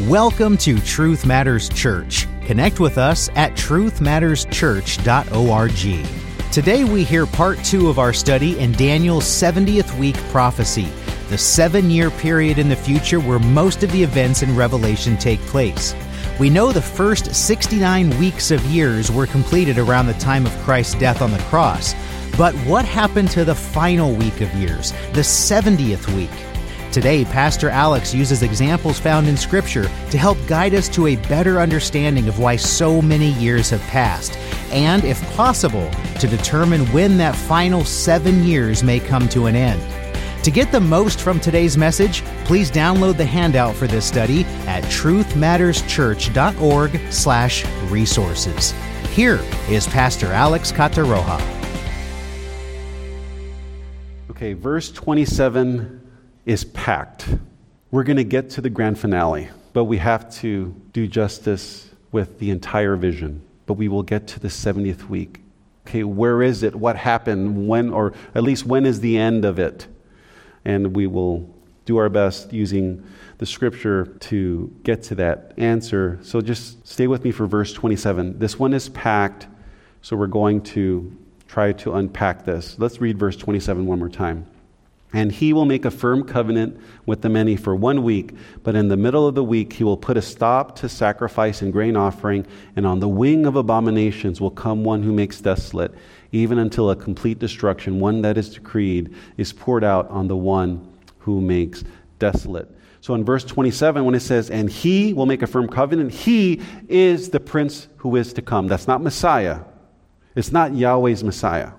Welcome to Truth Matters Church. Connect with us at truthmatterschurch.org. Today we hear part two of our study in Daniel's 70th week prophecy, the seven year period in the future where most of the events in Revelation take place. We know the first 69 weeks of years were completed around the time of Christ's death on the cross. But what happened to the final week of years, the 70th week? Today, Pastor Alex uses examples found in Scripture to help guide us to a better understanding of why so many years have passed, and, if possible, to determine when that final seven years may come to an end. To get the most from today's message, please download the handout for this study at truthmatterschurch.org/resources. Here is Pastor Alex Cataroja. Okay, verse 27 is packed. We're going to get to the grand finale, but we have to do justice with the entire vision. But we will get to the 70th week. Okay, where is it? What happened? When, or at least when is the end of it? And we will do our best using the scripture to get to that answer. So just stay with me for verse 27. This one is packed, so we're going to try to unpack this. Let's read verse 27 one more time. And he will make a firm covenant with the many for one week, but in the middle of the week he will put a stop to sacrifice and grain offering, and on the wing of abominations will come one who makes desolate, even until a complete destruction, one that is decreed, is poured out on the one who makes desolate. So in verse 27, when it says, And he will make a firm covenant, he is the prince who is to come. That's not Messiah. It's not Yahweh's Messiah.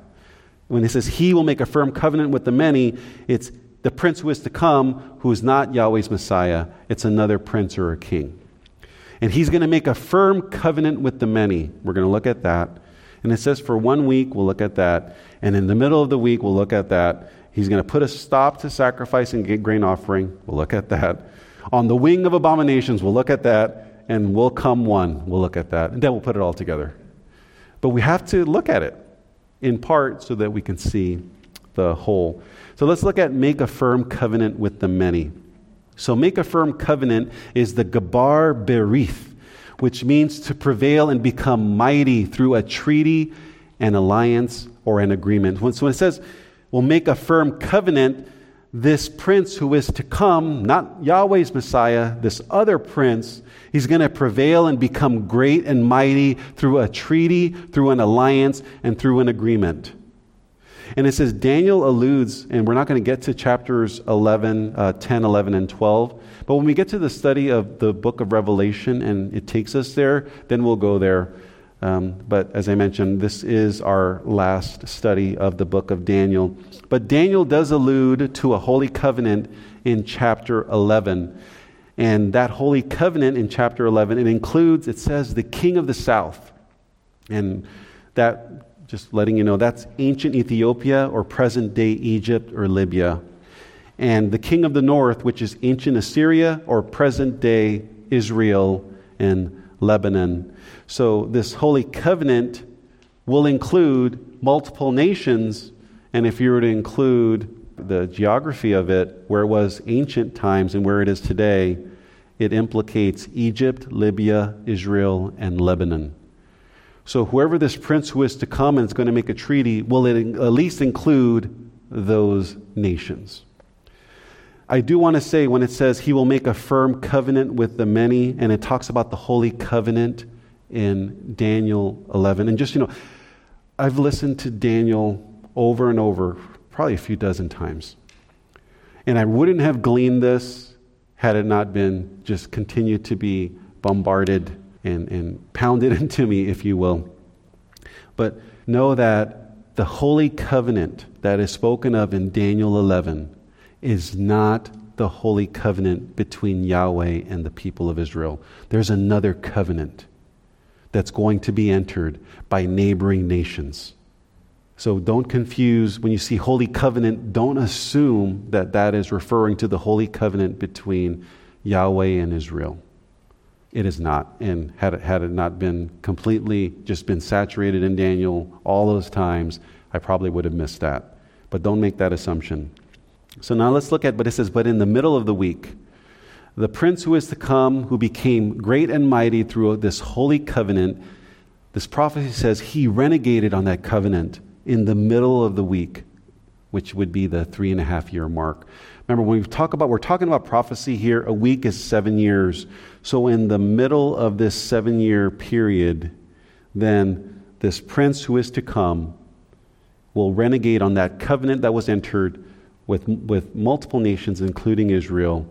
When it says he will make a firm covenant with the many, it's the prince who is to come, who is not Yahweh's Messiah. It's another prince or a king. And he's going to make a firm covenant with the many. We're going to look at that. And it says for one week, we'll look at that. And in the middle of the week, we'll look at that. He's going to put a stop to sacrifice and grain offering. We'll look at that. On the wing of abominations, we'll look at that. And we'll come one. We'll look at that. And then we'll put it all together. But we have to look at it in part so that we can see the whole. So let's look at make a firm covenant with the many. So make a firm covenant is the Gabar Berith, which means to prevail and become mighty through a treaty, an alliance, or an agreement. So when it says, we'll make a firm covenant, this prince who is to come, not Yahweh's Messiah, this other prince, he's going to prevail and become great and mighty through a treaty, through an alliance, and through an agreement. And it says Daniel alludes, and we're not going to get to chapters 11, uh, 10, 11, and 12, but when we get to the study of the book of Revelation and it takes us there, then we'll go there. Um, but as I mentioned, this is our last study of the book of Daniel. But Daniel does allude to a holy covenant in chapter 11. And that holy covenant in chapter 11, it includes, it says, the king of the south. And that, just letting you know, that's ancient Ethiopia or present day Egypt or Libya. And the king of the north, which is ancient Assyria or present day Israel and Lebanon. So, this holy covenant will include multiple nations, and if you were to include the geography of it, where it was ancient times and where it is today, it implicates Egypt, Libya, Israel, and Lebanon. So, whoever this prince who is to come and is going to make a treaty will at least include those nations. I do want to say when it says he will make a firm covenant with the many, and it talks about the holy covenant in Daniel 11. And just, you know, I've listened to Daniel over and over, probably a few dozen times. And I wouldn't have gleaned this had it not been just continued to be bombarded and, and pounded into me, if you will. But know that the holy covenant that is spoken of in Daniel 11 is not the holy covenant between Yahweh and the people of Israel. There's another covenant that's going to be entered by neighboring nations. So don't confuse, when you see holy covenant, don't assume that that is referring to the holy covenant between Yahweh and Israel. It is not. And had it, had it not been completely just been saturated in Daniel all those times, I probably would have missed that. But don't make that assumption. So now let's look at, but it says, but in the middle of the week. The prince who is to come, who became great and mighty through this holy covenant, this prophecy says he renegated on that covenant in the middle of the week, which would be the three and a half year mark. Remember, when we talk about, we're talking about prophecy here, a week is seven years. So, in the middle of this seven year period, then this prince who is to come will renegade on that covenant that was entered with, with multiple nations, including Israel,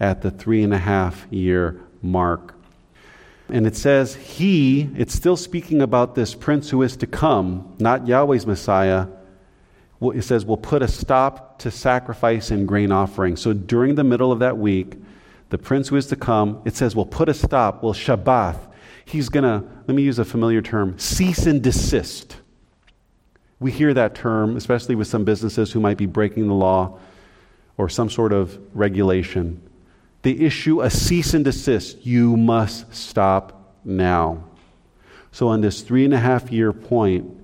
at the three and a half year mark. And it says, He, it's still speaking about this prince who is to come, not Yahweh's Messiah. It says, will put a stop to sacrifice and grain offering. So during the middle of that week, the prince who is to come, it says, will put a stop, will Shabbath. He's going to, let me use a familiar term, cease and desist. We hear that term, especially with some businesses who might be breaking the law or some sort of regulation. They issue a cease and desist. You must stop now. So, on this three and a half year point,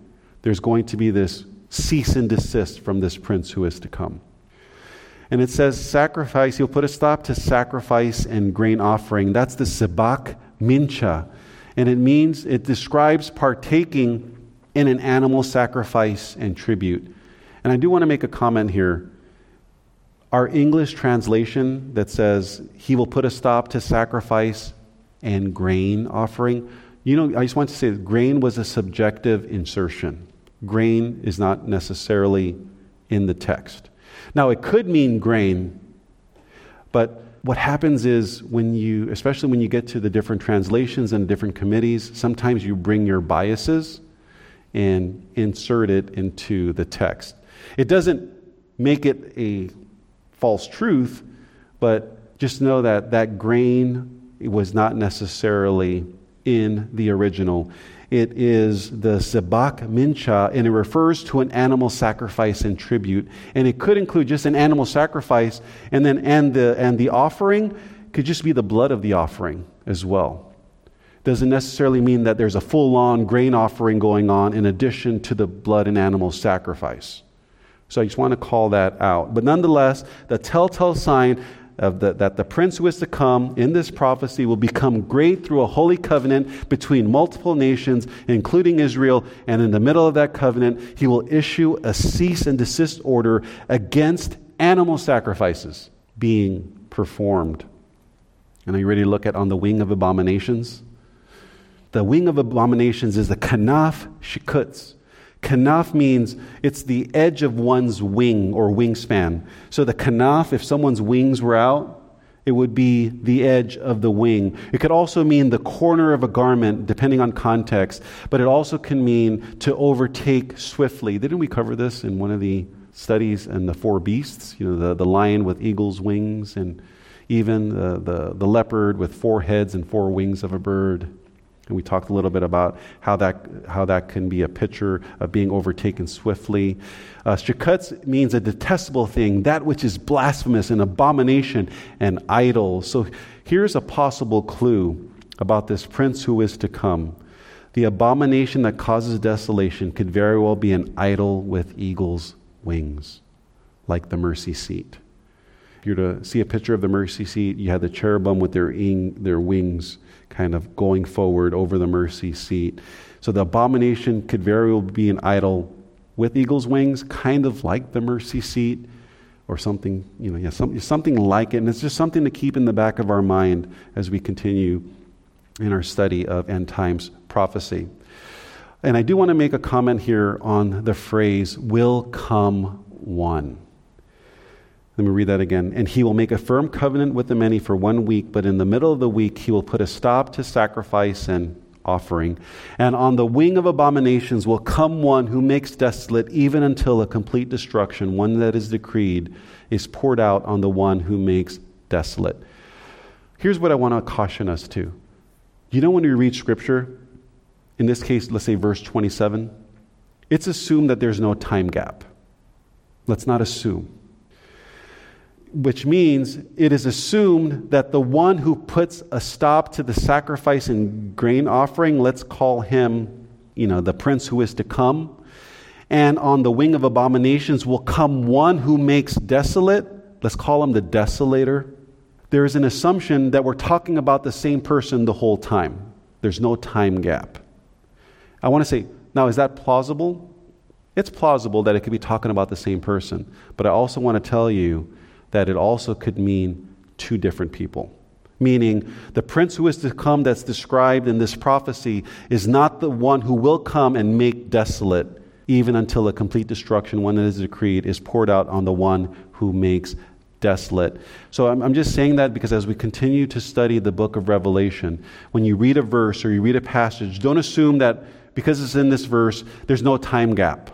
there's going to be this cease and desist from this prince who is to come. And it says, sacrifice, he'll put a stop to sacrifice and grain offering. That's the Sebak Mincha. And it means, it describes partaking in an animal sacrifice and tribute. And I do want to make a comment here. Our English translation that says, He will put a stop to sacrifice and grain offering. You know, I just want to say that grain was a subjective insertion. Grain is not necessarily in the text. Now, it could mean grain, but what happens is when you, especially when you get to the different translations and different committees, sometimes you bring your biases and insert it into the text. It doesn't make it a false truth, but just know that that grain was not necessarily in the original. It is the Sebak Mincha, and it refers to an animal sacrifice and tribute. And it could include just an animal sacrifice, and then and the and the offering could just be the blood of the offering as well. Doesn't necessarily mean that there's a full-on grain offering going on in addition to the blood and animal sacrifice. So I just want to call that out. But nonetheless, the telltale sign the, that the prince who is to come in this prophecy will become great through a holy covenant between multiple nations, including Israel. And in the middle of that covenant, he will issue a cease and desist order against animal sacrifices being performed. And are you ready to look at on the wing of abominations? The wing of abominations is the kanaf shikutz. Kanaf means it's the edge of one's wing or wingspan. So the kanaf, if someone's wings were out, it would be the edge of the wing. It could also mean the corner of a garment, depending on context, but it also can mean to overtake swiftly. Didn't we cover this in one of the studies and the four beasts? You know, the, the lion with eagle's wings, and even the, the, the leopard with four heads and four wings of a bird. And we talked a little bit about how that, how that can be a picture of being overtaken swiftly. Uh, shikutz means a detestable thing, that which is blasphemous, an abomination, and idol. So here's a possible clue about this prince who is to come. The abomination that causes desolation could very well be an idol with eagle's wings, like the mercy seat. You're to see a picture of the mercy seat, you have the cherubim with their, ing, their wings kind of going forward over the mercy seat. So the abomination could very well be an idol with eagle's wings, kind of like the mercy seat or something, you know, yeah, some, something like it. And it's just something to keep in the back of our mind as we continue in our study of end times prophecy. And I do want to make a comment here on the phrase, will come one. Let me read that again. And he will make a firm covenant with the many for one week, but in the middle of the week he will put a stop to sacrifice and offering. And on the wing of abominations will come one who makes desolate, even until a complete destruction, one that is decreed, is poured out on the one who makes desolate. Here's what I want to caution us to. You know, when we read scripture, in this case, let's say verse 27, it's assumed that there's no time gap. Let's not assume which means it is assumed that the one who puts a stop to the sacrifice and grain offering, let's call him, you know, the prince who is to come. And on the wing of abominations will come one who makes desolate, let's call him the desolator. there is an assumption that we're talking about the same person the whole time. There's no time gap. I want to say, now, is that plausible? It's plausible that it could be talking about the same person, but I also want to tell you that it also could mean two different people. Meaning, the prince who is to come that's described in this prophecy is not the one who will come and make desolate, even until a complete destruction, when it is decreed, is poured out on the one who makes desolate. So I'm, I'm, just saying that because as we continue to study the book of Revelation, when you read a verse or you read a passage, don't assume that because it's in this verse, there's no time gap.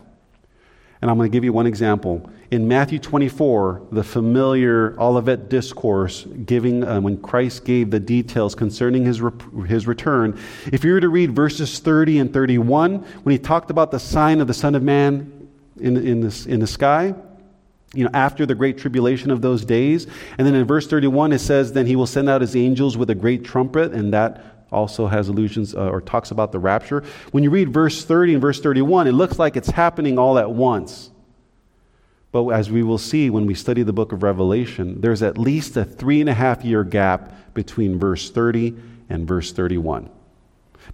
And I'm going to give you one example. In Matthew 24, the familiar Olivet discourse, giving uh, when Christ gave the details concerning his, re- his return, if you were to read verses 30 and 31, when he talked about the sign of the Son of Man in, in, in the sky, you know, after the great tribulation of those days. And then in verse 31, it says, Then he will send out his angels with a great trumpet, and that also has allusions uh, or talks about the rapture. When you read verse 30 and verse 31, it looks like it's happening all at once. But as we will see when we study the book of Revelation, there's at least a three and a half year gap between verse 30 and verse 31.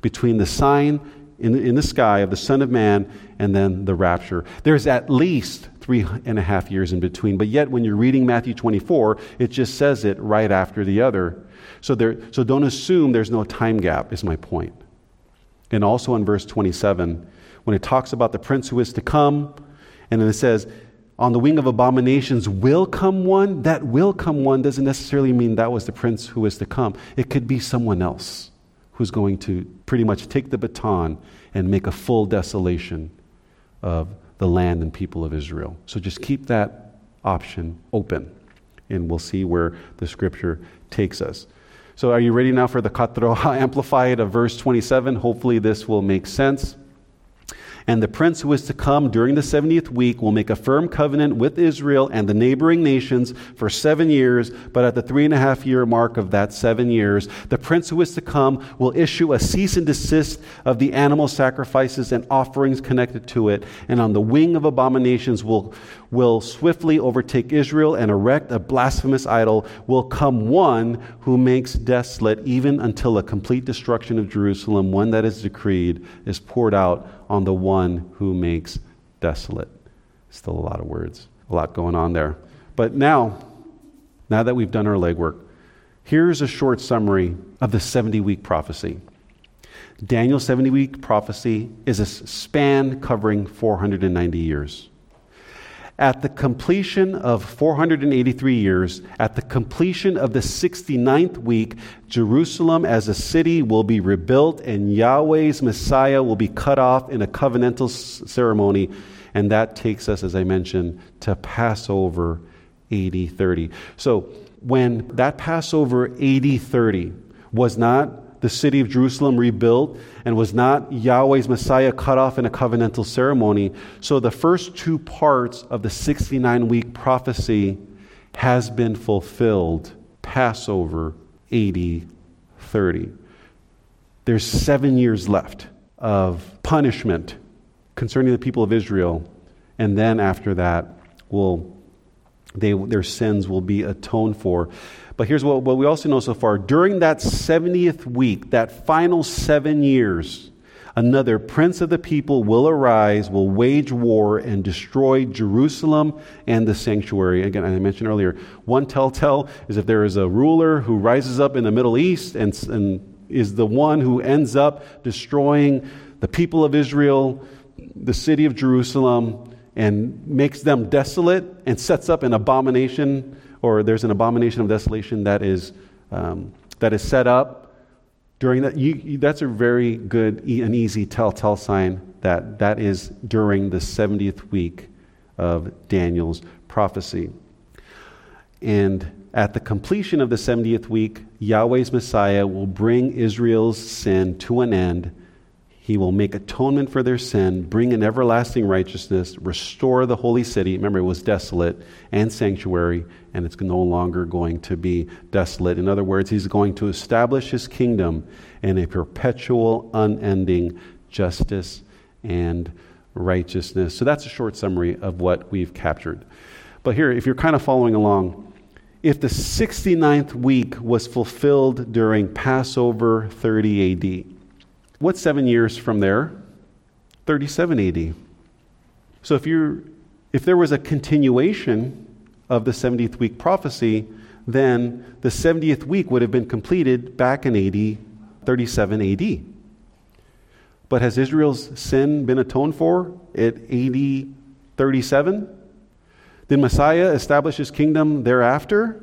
Between the sign in the, in the sky of the Son of Man and then the rapture. There's at least three and a half years in between. But yet, when you're reading Matthew 24, it just says it right after the other. So, there, so don't assume there's no time gap, is my point. And also in verse 27, when it talks about the prince who is to come, and then it says, on the wing of abominations will come one, that will come one doesn't necessarily mean that was the prince who is to come. It could be someone else who's going to pretty much take the baton and make a full desolation of the land and people of Israel. So just keep that option open, and we'll see where the scripture takes us. So, are you ready now for the Katroha Amplified of verse 27? Hopefully, this will make sense. And the prince who is to come during the 70th week will make a firm covenant with Israel and the neighboring nations for seven years. But at the three and a half year mark of that seven years, the prince who is to come will issue a cease and desist of the animal sacrifices and offerings connected to it. And on the wing of abominations will, will swiftly overtake Israel and erect a blasphemous idol. Will come one who makes desolate even until a complete destruction of Jerusalem, one that is decreed, is poured out on the one who makes desolate. Still a lot of words, a lot going on there. But now, now that we've done our legwork, here's a short summary of the 70 week prophecy. Daniel's 70 week prophecy is a span covering 490 years. At the completion of 483 years, at the completion of the 69th week, Jerusalem as a city will be rebuilt, and Yahweh's Messiah will be cut off in a covenantal ceremony. And that takes us, as I mentioned, to Passover AD 30. So, when that Passover AD 30 was not the city of Jerusalem rebuilt and was not Yahweh's Messiah cut off in a covenantal ceremony. So the first two parts of the 69 week prophecy has been fulfilled. Passover AD 30. There's seven years left of punishment concerning the people of Israel. And then after that, will they, their sins will be atoned for. But here's what, what we also know so far. During that 70th week, that final seven years, another prince of the people will arise, will wage war, and destroy Jerusalem and the sanctuary. Again, I mentioned earlier, one telltale is if there is a ruler who rises up in the Middle East and, and is the one who ends up destroying the people of Israel, the city of Jerusalem, and makes them desolate and sets up an abomination or there's an abomination of desolation that is, um, that is set up during that. You, you, that's a very good, an easy telltale sign that that is during the 70th week of Daniel's prophecy. And at the completion of the 70th week, Yahweh's Messiah will bring Israel's sin to an end he will make atonement for their sin, bring an everlasting righteousness, restore the holy city. Remember, it was desolate and sanctuary, and it's no longer going to be desolate. In other words, he's going to establish his kingdom in a perpetual, unending justice and righteousness. So that's a short summary of what we've captured. But here, if you're kind of following along, if the 69th week was fulfilled during Passover 30 AD. What's seven years from there? 37 AD. So if, you're, if there was a continuation of the 70th week prophecy, then the 70th week would have been completed back in AD 37 AD. But has Israel's sin been atoned for at AD 37? Did Messiah establish his kingdom thereafter?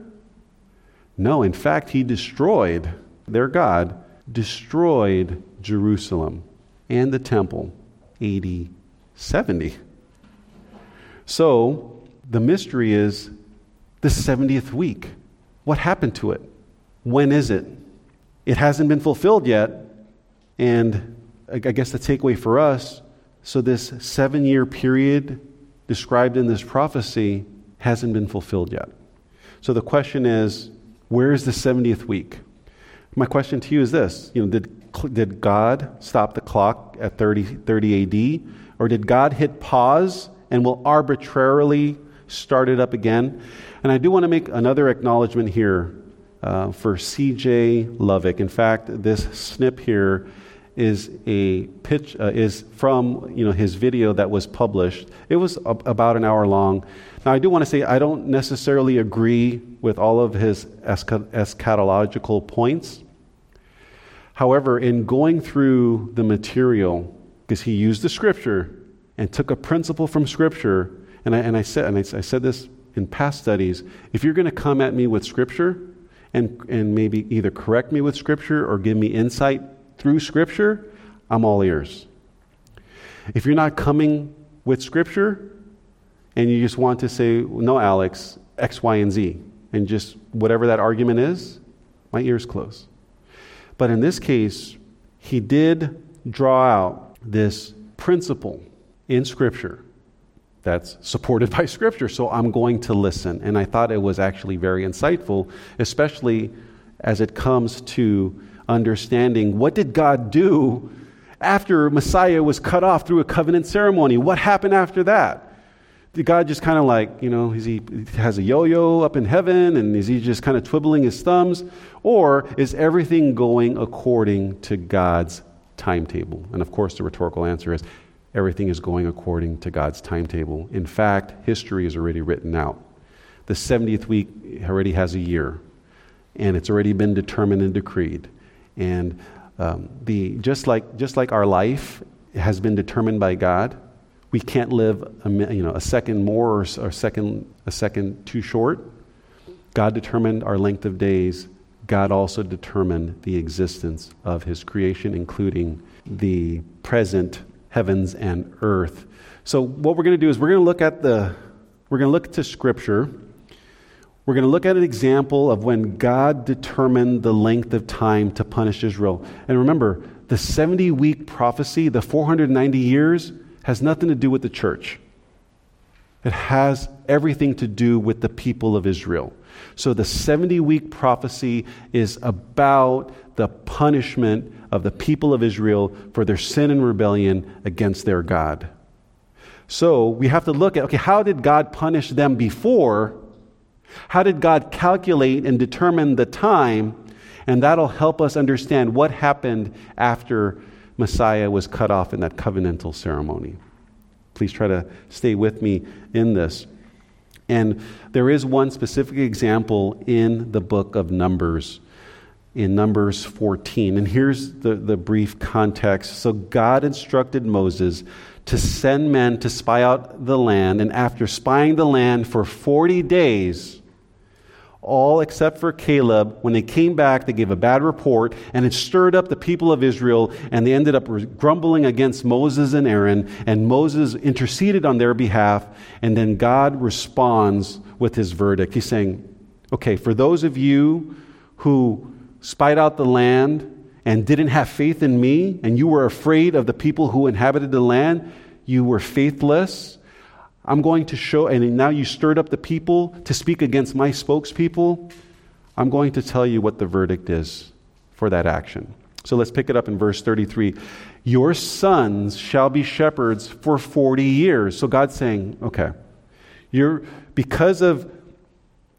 No, in fact, he destroyed, their God destroyed Jerusalem and the temple AD 70. So the mystery is the 70th week. What happened to it? When is it? It hasn't been fulfilled yet. And I guess the takeaway for us so this seven year period described in this prophecy hasn't been fulfilled yet. So the question is, where is the 70th week? My question to you is this you know, did, did God stop the clock at 30, 30 AD? Or did God hit pause and will arbitrarily start it up again? And I do want to make another acknowledgement here uh, for C.J. Lovick. In fact, this snip here is a pitch uh, is from you know his video that was published. It was a, about an hour long. Now I do want to say I don't necessarily agree with all of his eschatological points. However, in going through the material, because he used the scripture and took a principle from scripture, and I, and I said and I, I said this in past studies, if you're going to come at me with scripture and, and maybe either correct me with scripture or give me insight through Scripture, I'm all ears. If you're not coming with Scripture and you just want to say, no, Alex, X, Y, and Z, and just whatever that argument is, my ears close. But in this case, he did draw out this principle in Scripture that's supported by Scripture. So I'm going to listen. And I thought it was actually very insightful, especially as it comes to understanding what did God do after Messiah was cut off through a covenant ceremony? What happened after that? God just kind of like, you know, is he has a yo yo up in heaven and is he just kind of twiddling his thumbs? Or is everything going according to God's timetable? And of course, the rhetorical answer is everything is going according to God's timetable. In fact, history is already written out. The 70th week already has a year, and it's already been determined and decreed. And um, the, just, like, just like our life has been determined by God, we can't live a, you know, a second more or, or second, a second too short. God determined our length of days. God also determined the existence of his creation, including the present heavens and earth. So what we're going to do is we're going to look at the we're going to look to scripture we're going to look at an example of when God determined the length of time to punish Israel. And remember, the 70 week prophecy, the 490 years, has nothing to do with the church. It has everything to do with the people of Israel. So the 70 week prophecy is about the punishment of the people of Israel for their sin and rebellion against their God. So we have to look at okay, how did God punish them before? How did God calculate and determine the time? And that'll help us understand what happened after Messiah was cut off in that covenantal ceremony. Please try to stay with me in this. And there is one specific example in the book of Numbers, in Numbers 14. And here's the, the brief context. So God instructed Moses to send men to spy out the land, and after spying the land for 40 days, all except for Caleb, when they came back, they gave a bad report, and it stirred up the people of Israel, and they ended up grumbling against Moses and Aaron, and Moses interceded on their behalf, and then God responds with his verdict. He's saying, Okay, for those of you who spied out the land and didn't have faith in me, and you were afraid of the people who inhabited the land, you were faithless I'm going to show, and now you stirred up the people to speak against my spokespeople. I'm going to tell you what the verdict is for that action. So let's pick it up in verse 33. Your sons shall be shepherds for 40 years. So God's saying, okay, you're, because of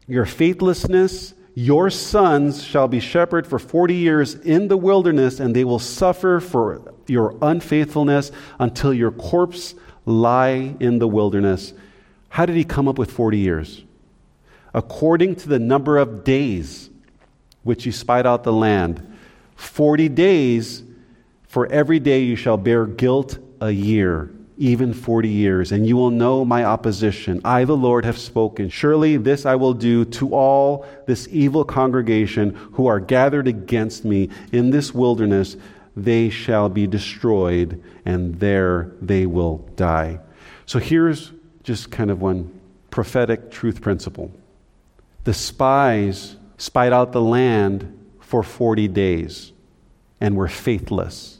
your faithlessness, your sons shall be shepherded for 40 years in the wilderness, and they will suffer for your unfaithfulness until your corpse lie in the wilderness. How did he come up with 40 years? According to the number of days which you spied out the land, 40 days, for every day you shall bear guilt a year even 40 years, and you will know my opposition. I, the Lord, have spoken. Surely this I will do to all this evil congregation who are gathered against me in this wilderness. They shall be destroyed, and there they will die. So here's just kind of one prophetic truth principle. The spies spied out the land for 40 days and were faithless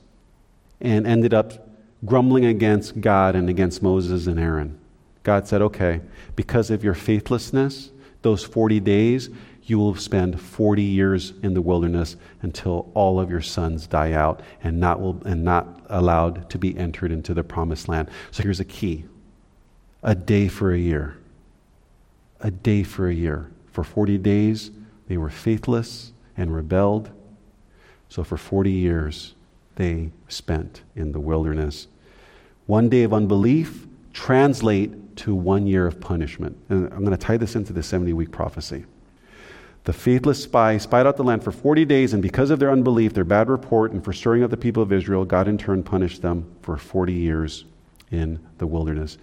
and ended up grumbling against God and against Moses and Aaron. God said, okay, because of your faithlessness, those 40 days, you will spend 40 years in the wilderness until all of your sons die out and not, will, and not allowed to be entered into the promised land. So here's a key a day for a year. A day for a year. For 40 days, they were faithless and rebelled. So for 40 years, they spent in the wilderness. One day of unbelief translate to one year of punishment. And I'm going to tie this into the 70 week prophecy. The faithless spy spied out the land for 40 days, and because of their unbelief, their bad report, and for stirring up the people of Israel, God in turn punished them for 40 years in the wilderness.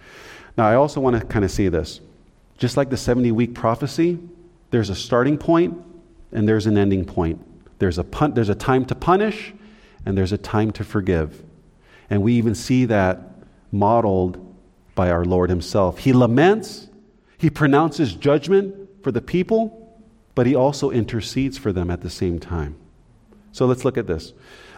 Now, I also want to kind of say this. Just like the 70 week prophecy, there's a starting point and there's an ending point. There's a, pun- there's a time to punish and there's a time to forgive. And we even see that modeled by our Lord Himself. He laments, He pronounces judgment for the people, but He also intercedes for them at the same time. So let's look at this.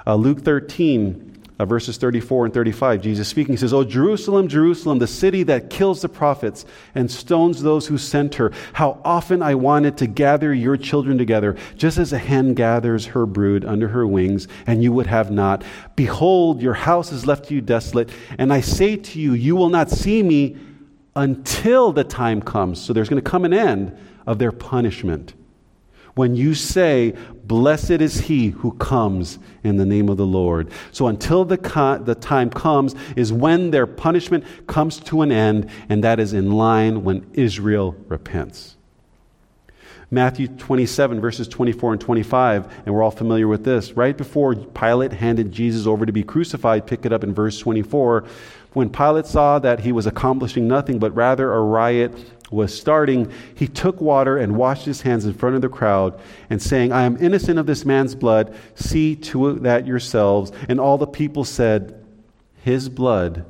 Uh, Luke 13, uh, verses 34 and 35, Jesus speaking, he says, Oh, Jerusalem, Jerusalem, the city that kills the prophets and stones those who sent her. How often I wanted to gather your children together, just as a hen gathers her brood under her wings, and you would have not. Behold, your house is left to you desolate, and I say to you, you will not see me until the time comes. So there's going to come an end of their punishment when you say, Blessed is he who comes in the name of the Lord. So until the, co- the time comes is when their punishment comes to an end, and that is in line when Israel repents. Matthew 27, verses 24 and 25, and we're all familiar with this. Right before Pilate handed Jesus over to be crucified, pick it up in verse 24. When Pilate saw that he was accomplishing nothing, but rather a riot was starting, he took water and washed his hands in front of the crowd, and saying, I am innocent of this man's blood, see to that yourselves. And all the people said, His blood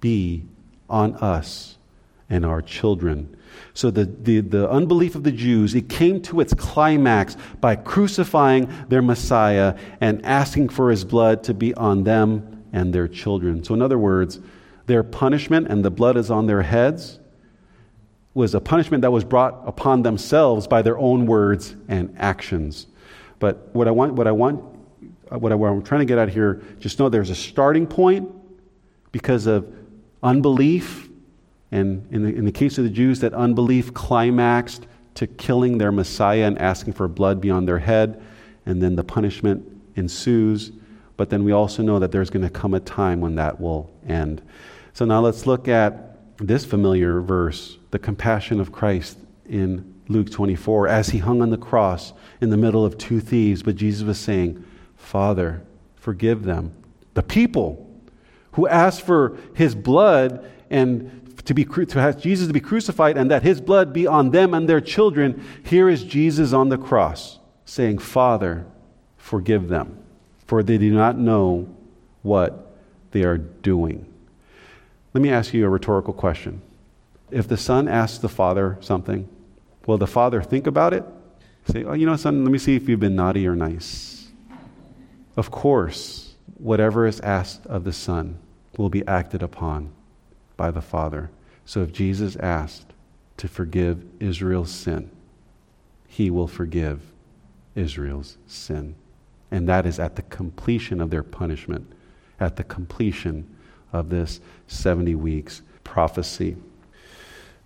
be on us and our children. So the, the, the unbelief of the Jews, it came to its climax by crucifying their Messiah and asking for his blood to be on them and their children. So in other words, their punishment and the blood is on their heads was a punishment that was brought upon themselves by their own words and actions. But what I want, what I want, what, I, what I'm trying to get at here, just know there's a starting point because of unbelief, and in the, in the case of the Jews, that unbelief climaxed to killing their Messiah and asking for blood beyond their head, and then the punishment ensues. But then we also know that there's going to come a time when that will end. So now let's look at this familiar verse, the compassion of Christ in Luke 24, as he hung on the cross in the middle of two thieves. But Jesus was saying, Father, forgive them. The people who asked for his blood and to be to have Jesus to be crucified and that his blood be on them and their children. Here is Jesus on the cross saying, Father, forgive them, for they do not know what they are doing. Let me ask you a rhetorical question. If the son asks the father something, will the father think about it? Say, oh, you know, son, let me see if you've been naughty or nice. Of course, whatever is asked of the son will be acted upon by the father. So if Jesus asked to forgive Israel's sin, he will forgive Israel's sin. And that is at the completion of their punishment, at the completion of this 70 weeks prophecy.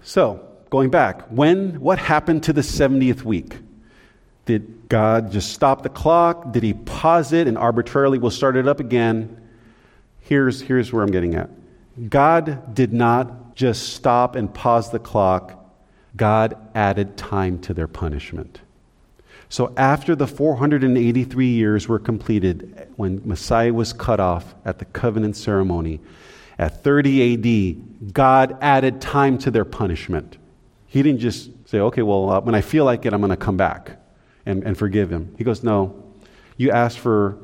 So, going back, when what happened to the 70th week? Did God just stop the clock? Did he pause it and arbitrarily we'll start it up again? Here's, here's where I'm getting at. God did not just stop and pause the clock. God added time to their punishment. So after the 483 years were completed, when Messiah was cut off at the covenant ceremony, at 30 AD, God added time to their punishment. He didn't just say, okay, well, uh, when I feel like it, I'm going to come back and, and forgive him. He goes, no, you asked for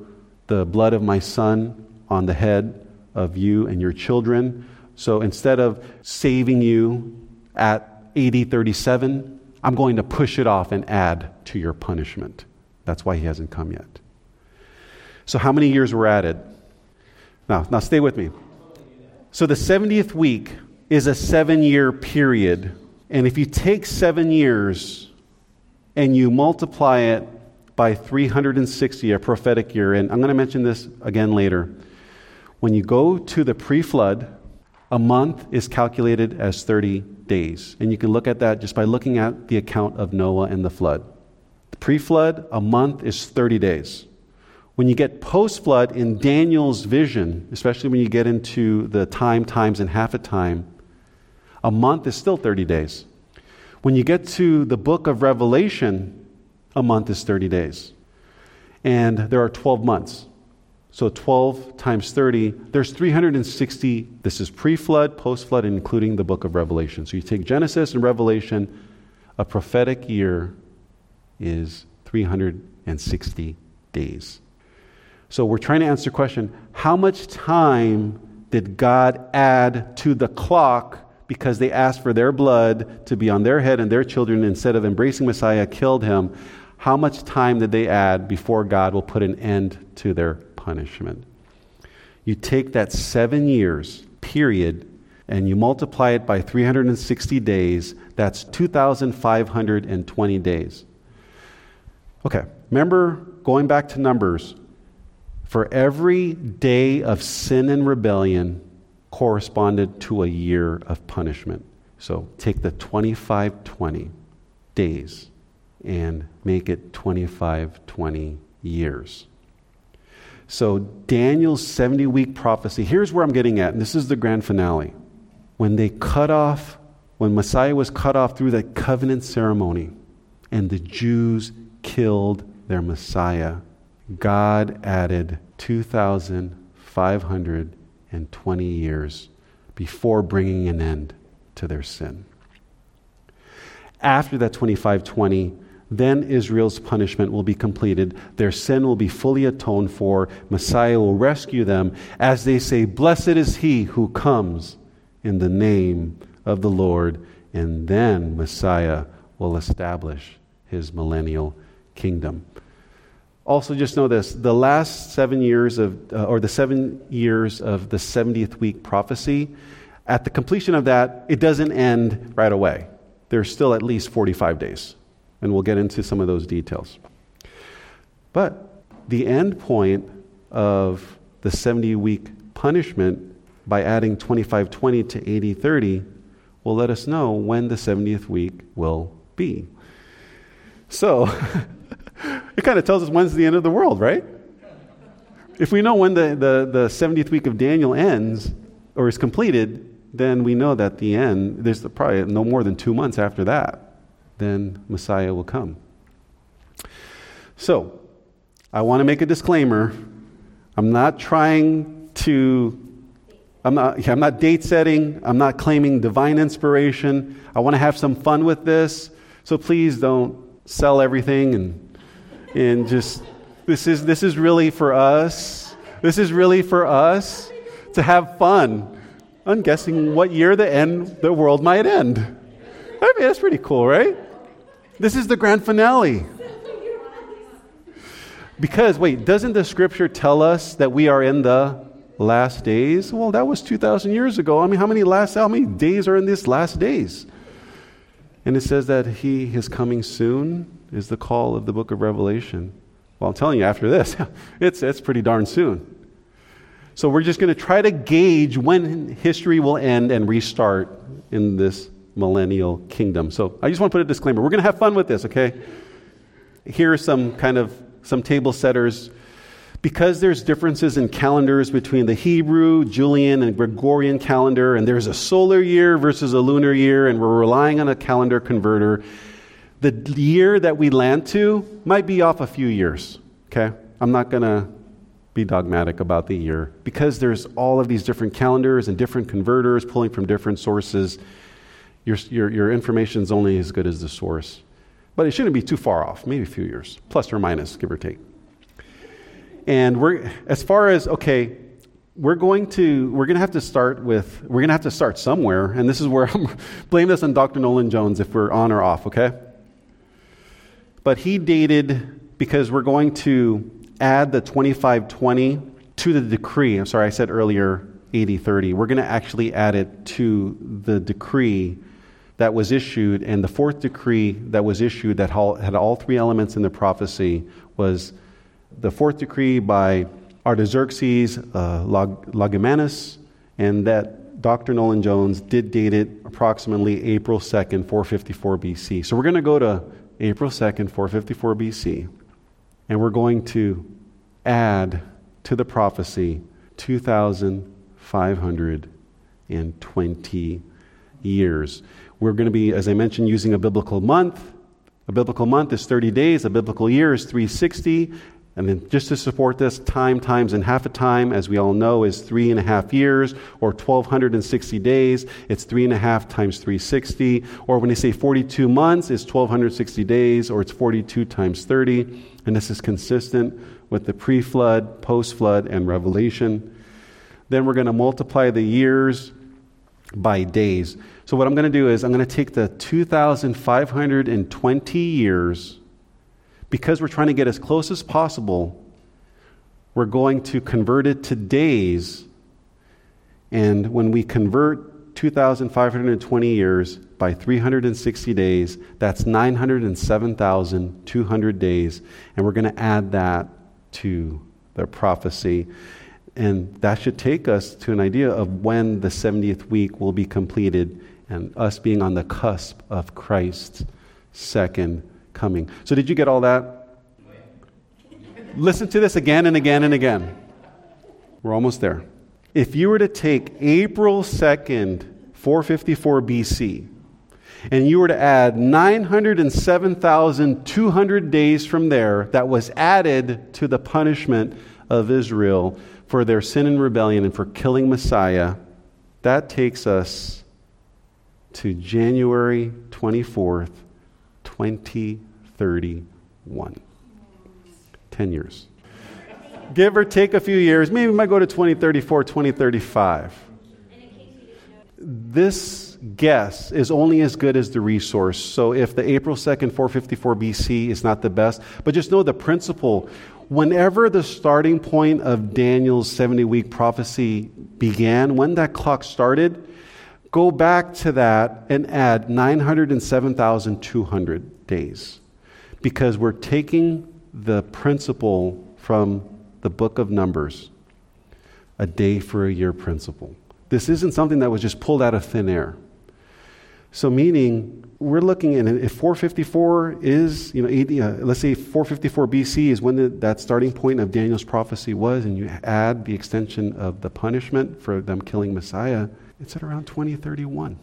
the blood of my son on the head of you and your children. So instead of saving you at AD 37, I'm going to push it off and add to your punishment. That's why he hasn't come yet. So, how many years were added? Now, now stay with me. So, the 70th week is a seven year period and if you take seven years and you multiply it by 360, a prophetic year, and I'm going to mention this again later. When you go to the pre flood, a month is calculated as 30 days. And you can look at that just by looking at the account of Noah and the flood. Pre flood, a month is 30 days. When you get post flood in Daniel's vision, especially when you get into the time, times, and half a time, a month is still 30 days. When you get to the book of Revelation, a month is 30 days. And there are 12 months. So 12 times 30, there's 360. This is pre flood, post flood, including the book of Revelation. So you take Genesis and Revelation, a prophetic year is 360 days. So we're trying to answer the question how much time did God add to the clock because they asked for their blood to be on their head and their children instead of embracing Messiah, killed him, how much time did they add before God will put an end to their punishment? You take that seven years period and you multiply it by 360 days, that's 2,520 days. Okay, remember going back to Numbers, for every day of sin and rebellion, corresponded to a year of punishment. So take the 2520 days and make it 2520 years. So Daniel's 70 week prophecy, here's where I'm getting at, and this is the grand finale. When they cut off, when Messiah was cut off through that covenant ceremony, and the Jews killed their Messiah, God added 2,520 years before bringing an end to their sin. After that 2520, then Israel's punishment will be completed. Their sin will be fully atoned for. Messiah will rescue them as they say, Blessed is he who comes in the name of the Lord. And then Messiah will establish his millennial kingdom. Also, just know this the last seven years of, uh, or the seven years of the 70th week prophecy, at the completion of that, it doesn't end right away. There's still at least 45 days. And we'll get into some of those details. But the end point of the 70 week punishment by adding 2520 to AD 30 will let us know when the 70th week will be. So, it kind of tells us when's the end of the world, right? If we know when the, the, the 70th week of Daniel ends or is completed, then we know that the end, there's probably no more than two months after that, then Messiah will come. So, I want to make a disclaimer. I'm not trying to I'm not, I'm not date setting. I'm not claiming divine inspiration. I want to have some fun with this. So please don't sell everything and and just this is this is really for us. This is really for us to have fun. I'm guessing what year the end the world might end. I mean, that's pretty cool, right? This is the grand finale. Because wait, doesn't the scripture tell us that we are in the last days? Well, that was 2000 years ago. I mean, how many last how many days are in these last days? And it says that he is coming soon is the call of the book of Revelation. Well, I'm telling you, after this, it's, it's pretty darn soon. So we're just going to try to gauge when history will end and restart in this millennial kingdom. So I just want to put a disclaimer. We're going to have fun with this, okay? Here are some kind of some table setters. Because there's differences in calendars between the Hebrew, Julian, and Gregorian calendar, and there's a solar year versus a lunar year, and we're relying on a calendar converter, the year that we land to might be off a few years, okay? I'm not going to be dogmatic about the year because there's all of these different calendars and different converters pulling from different sources. Your, your, your information is only as good as the source. But it shouldn't be too far off, maybe a few years, plus or minus, give or take. And we're, as far as, okay, we're going to we're going to have to start with we're going to have to start somewhere and this is where i'm blame this on dr nolen jones if we're on or off okay but he dated because we're going to add the 2520 to the decree. I'm sorry, I said earlier AD 30. We're going to actually add it to the decree that was issued, and the fourth decree that was issued that had all three elements in the prophecy was the fourth decree by Artaxerxes uh, and that Dr. Nolen Jones did date it approximately April 2nd, 454 BC. So we're going to go to April 2nd, 454 BC. And we're going to add to the prophecy 2,520 years. We're going to be, as I mentioned, using a biblical month. A biblical month is 30 days, a biblical year is 360. And then just to support this, time times and half a time, as we all know, is three and a half years or 1,260 days. It's three and a half times 360. Or when they say 42 months, it's 1,260 days or it's 42 times 30. And this is consistent with the pre flood, post flood, and Revelation. Then we're going to multiply the years by days. So, what I'm going to do is I'm going to take the 2,520 years because we're trying to get as close as possible, we're going to convert it to days. And when we convert 2,520 years by 360 days, that's 907,200 days. And we're going to add that to the prophecy. And that should take us to an idea of when the 70th week will be completed and us being on the cusp of Christ's second coming. So, did you get all that? Listen to this again and again and again. We're almost there. If you were to take April 2nd, 454 BC, and you were to add 907,200 days from there, that was added to the punishment of Israel for their sin and rebellion and for killing Messiah, that takes us to January 24th, 2031. 10 years. Give or take a few years. Maybe we might go to 2034, 2035. This guess is only as good as the resource. So if the April 2nd, 454 BC is not the best, but just know the principle. Whenever the starting point of Daniel's 70 week prophecy began, when that clock started, go back to that and add 907,200 days. Because we're taking the principle from the book of Numbers a day for a year principle. This isn't something that was just pulled out of thin air. So, meaning, we're looking at if 454 is, you know, 80, uh, let's say 454 BC is when the, that starting point of Daniel's prophecy was, and you add the extension of the punishment for them killing Messiah, it's at around 2031.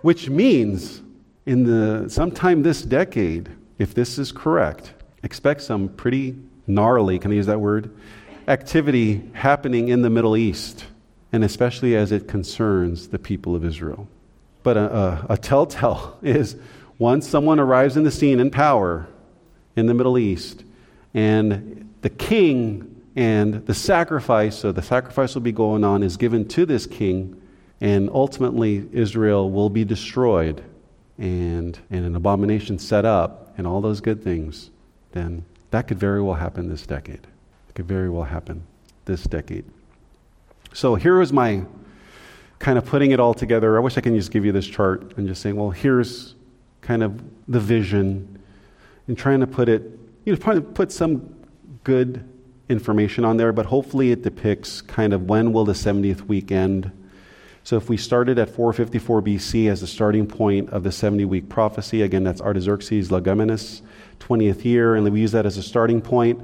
Which means, in the sometime this decade, if this is correct, expect some pretty gnarly, can I use that word? Activity happening in the Middle East, and especially as it concerns the people of Israel. But a, a, a telltale is once someone arrives in the scene in power in the Middle East, and the king and the sacrifice, so the sacrifice will be going on, is given to this king, and ultimately Israel will be destroyed and, and an abomination set up, and all those good things then that could very well happen this decade. It could very well happen this decade. So here is my kind of putting it all together. I wish I could just give you this chart and just saying, well, here's kind of the vision and trying to put it, you know, trying to put some good information on there, but hopefully it depicts kind of when will the 70th week end So if we started at 454 BC as the starting point of the 70 week prophecy, again, that's Artaxerxes Longimanus, 20th year, and we use that as a starting point.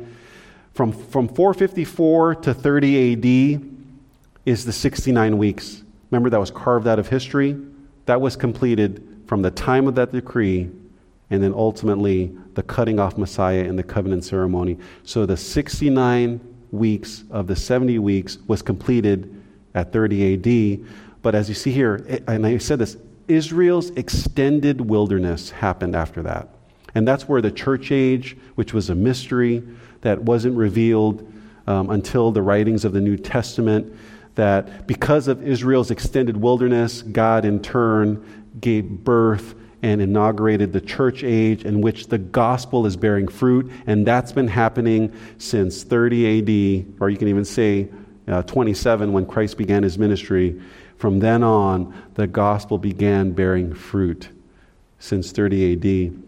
From, from 454 to 30 AD is the 69 weeks. Remember, that was carved out of history. That was completed from the time of that decree and then ultimately the cutting off Messiah in the covenant ceremony. So the 69 weeks of the 70 weeks was completed at 30 AD. But as you see here, and I said this, Israel's extended wilderness happened after that. And that's where the church age, which was a mystery that wasn't revealed um, until the writings of the New Testament, that because of Israel's extended wilderness, God in turn gave birth and inaugurated the church age in which the gospel is bearing fruit. And that's been happening since 30 AD, or you can even say uh, 27 when Christ began his ministry. From then on, the gospel began bearing fruit since 30 AD.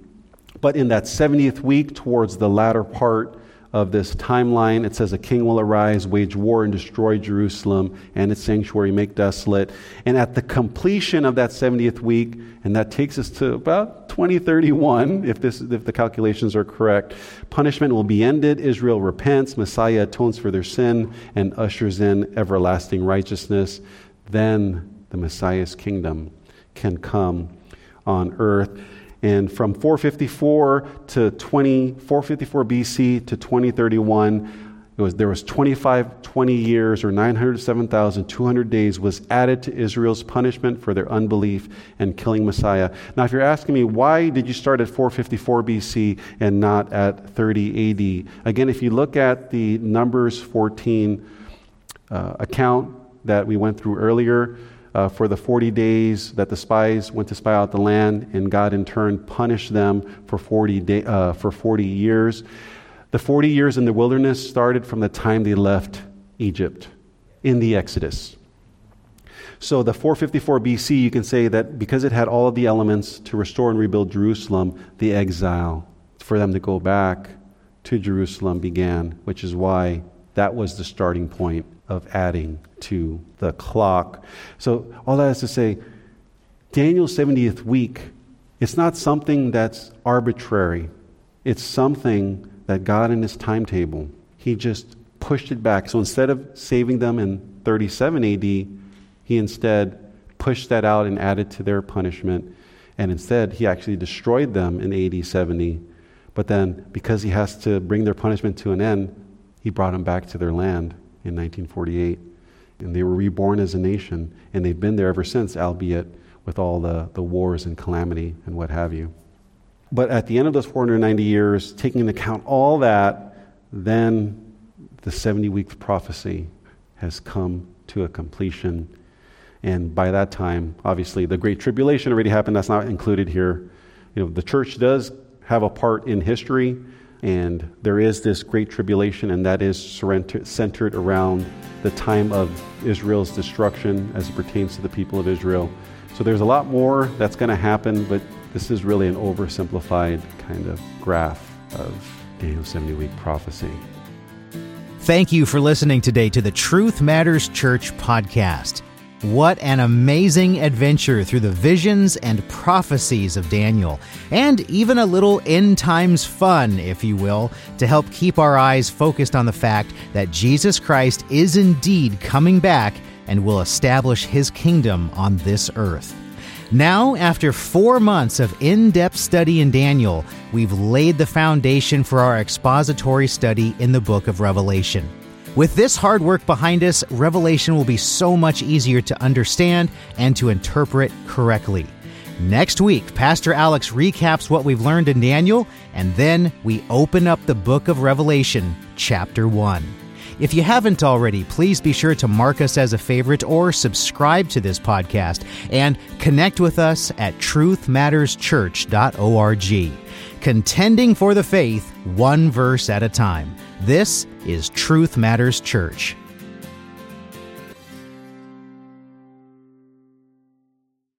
But in that 70th week, towards the latter part of this timeline, it says, A king will arise, wage war, and destroy Jerusalem and its sanctuary, make desolate. And at the completion of that 70th week, and that takes us to about 2031, if, this, if the calculations are correct, punishment will be ended. Israel repents, Messiah atones for their sin, and ushers in everlasting righteousness then the Messiah's kingdom can come on earth. And from 454 to 20, 454 BC to 2031, it was, there was 25, 20 years or 907,200 days was added to Israel's punishment for their unbelief and killing Messiah. Now, if you're asking me, why did you start at 454 BC and not at 30 AD? Again, if you look at the Numbers 14 uh, account, that we went through earlier uh, for the 40 days that the spies went to spy out the land, and God in turn punished them for 40, day, uh, for 40 years. The 40 years in the wilderness started from the time they left Egypt in the Exodus. So, the 454 BC, you can say that because it had all of the elements to restore and rebuild Jerusalem, the exile for them to go back to Jerusalem began, which is why that was the starting point of adding to the clock. So, all that is to say, Daniel's 70th week, it's not something that's arbitrary. It's something that God in his timetable, he just pushed it back. So instead of saving them in 37 AD, he instead pushed that out and added to their punishment. And instead, he actually destroyed them in AD 70. But then, because he has to bring their punishment to an end, he brought them back to their land in 1948. And they were reborn as a nation, and they've been there ever since, albeit with all the, the wars and calamity and what have you. But at the end of those 490 years, taking into account all that, then the 70 week prophecy has come to a completion. And by that time, obviously, the Great Tribulation already happened. That's not included here. You know, the church does have a part in history, and there is this great tribulation, and that is centered around the time of Israel's destruction as it pertains to the people of Israel. So there's a lot more that's going to happen, but this is really an oversimplified kind of graph of Daniel's 70 week prophecy. Thank you for listening today to the Truth Matters Church podcast. What an amazing adventure through the visions and prophecies of Daniel, and even a little end times fun, if you will, to help keep our eyes focused on the fact that Jesus Christ is indeed coming back and will establish his kingdom on this earth. Now, after four months of in depth study in Daniel, we've laid the foundation for our expository study in the book of Revelation. With this hard work behind us, Revelation will be so much easier to understand and to interpret correctly. Next week, Pastor Alex recaps what we've learned in Daniel, and then we open up the book of Revelation, chapter 1. If you haven't already, please be sure to mark us as a favorite or subscribe to this podcast and connect with us at truthmatterschurch.org. Contending for the faith, one verse at a time. This is Truth Matters Church.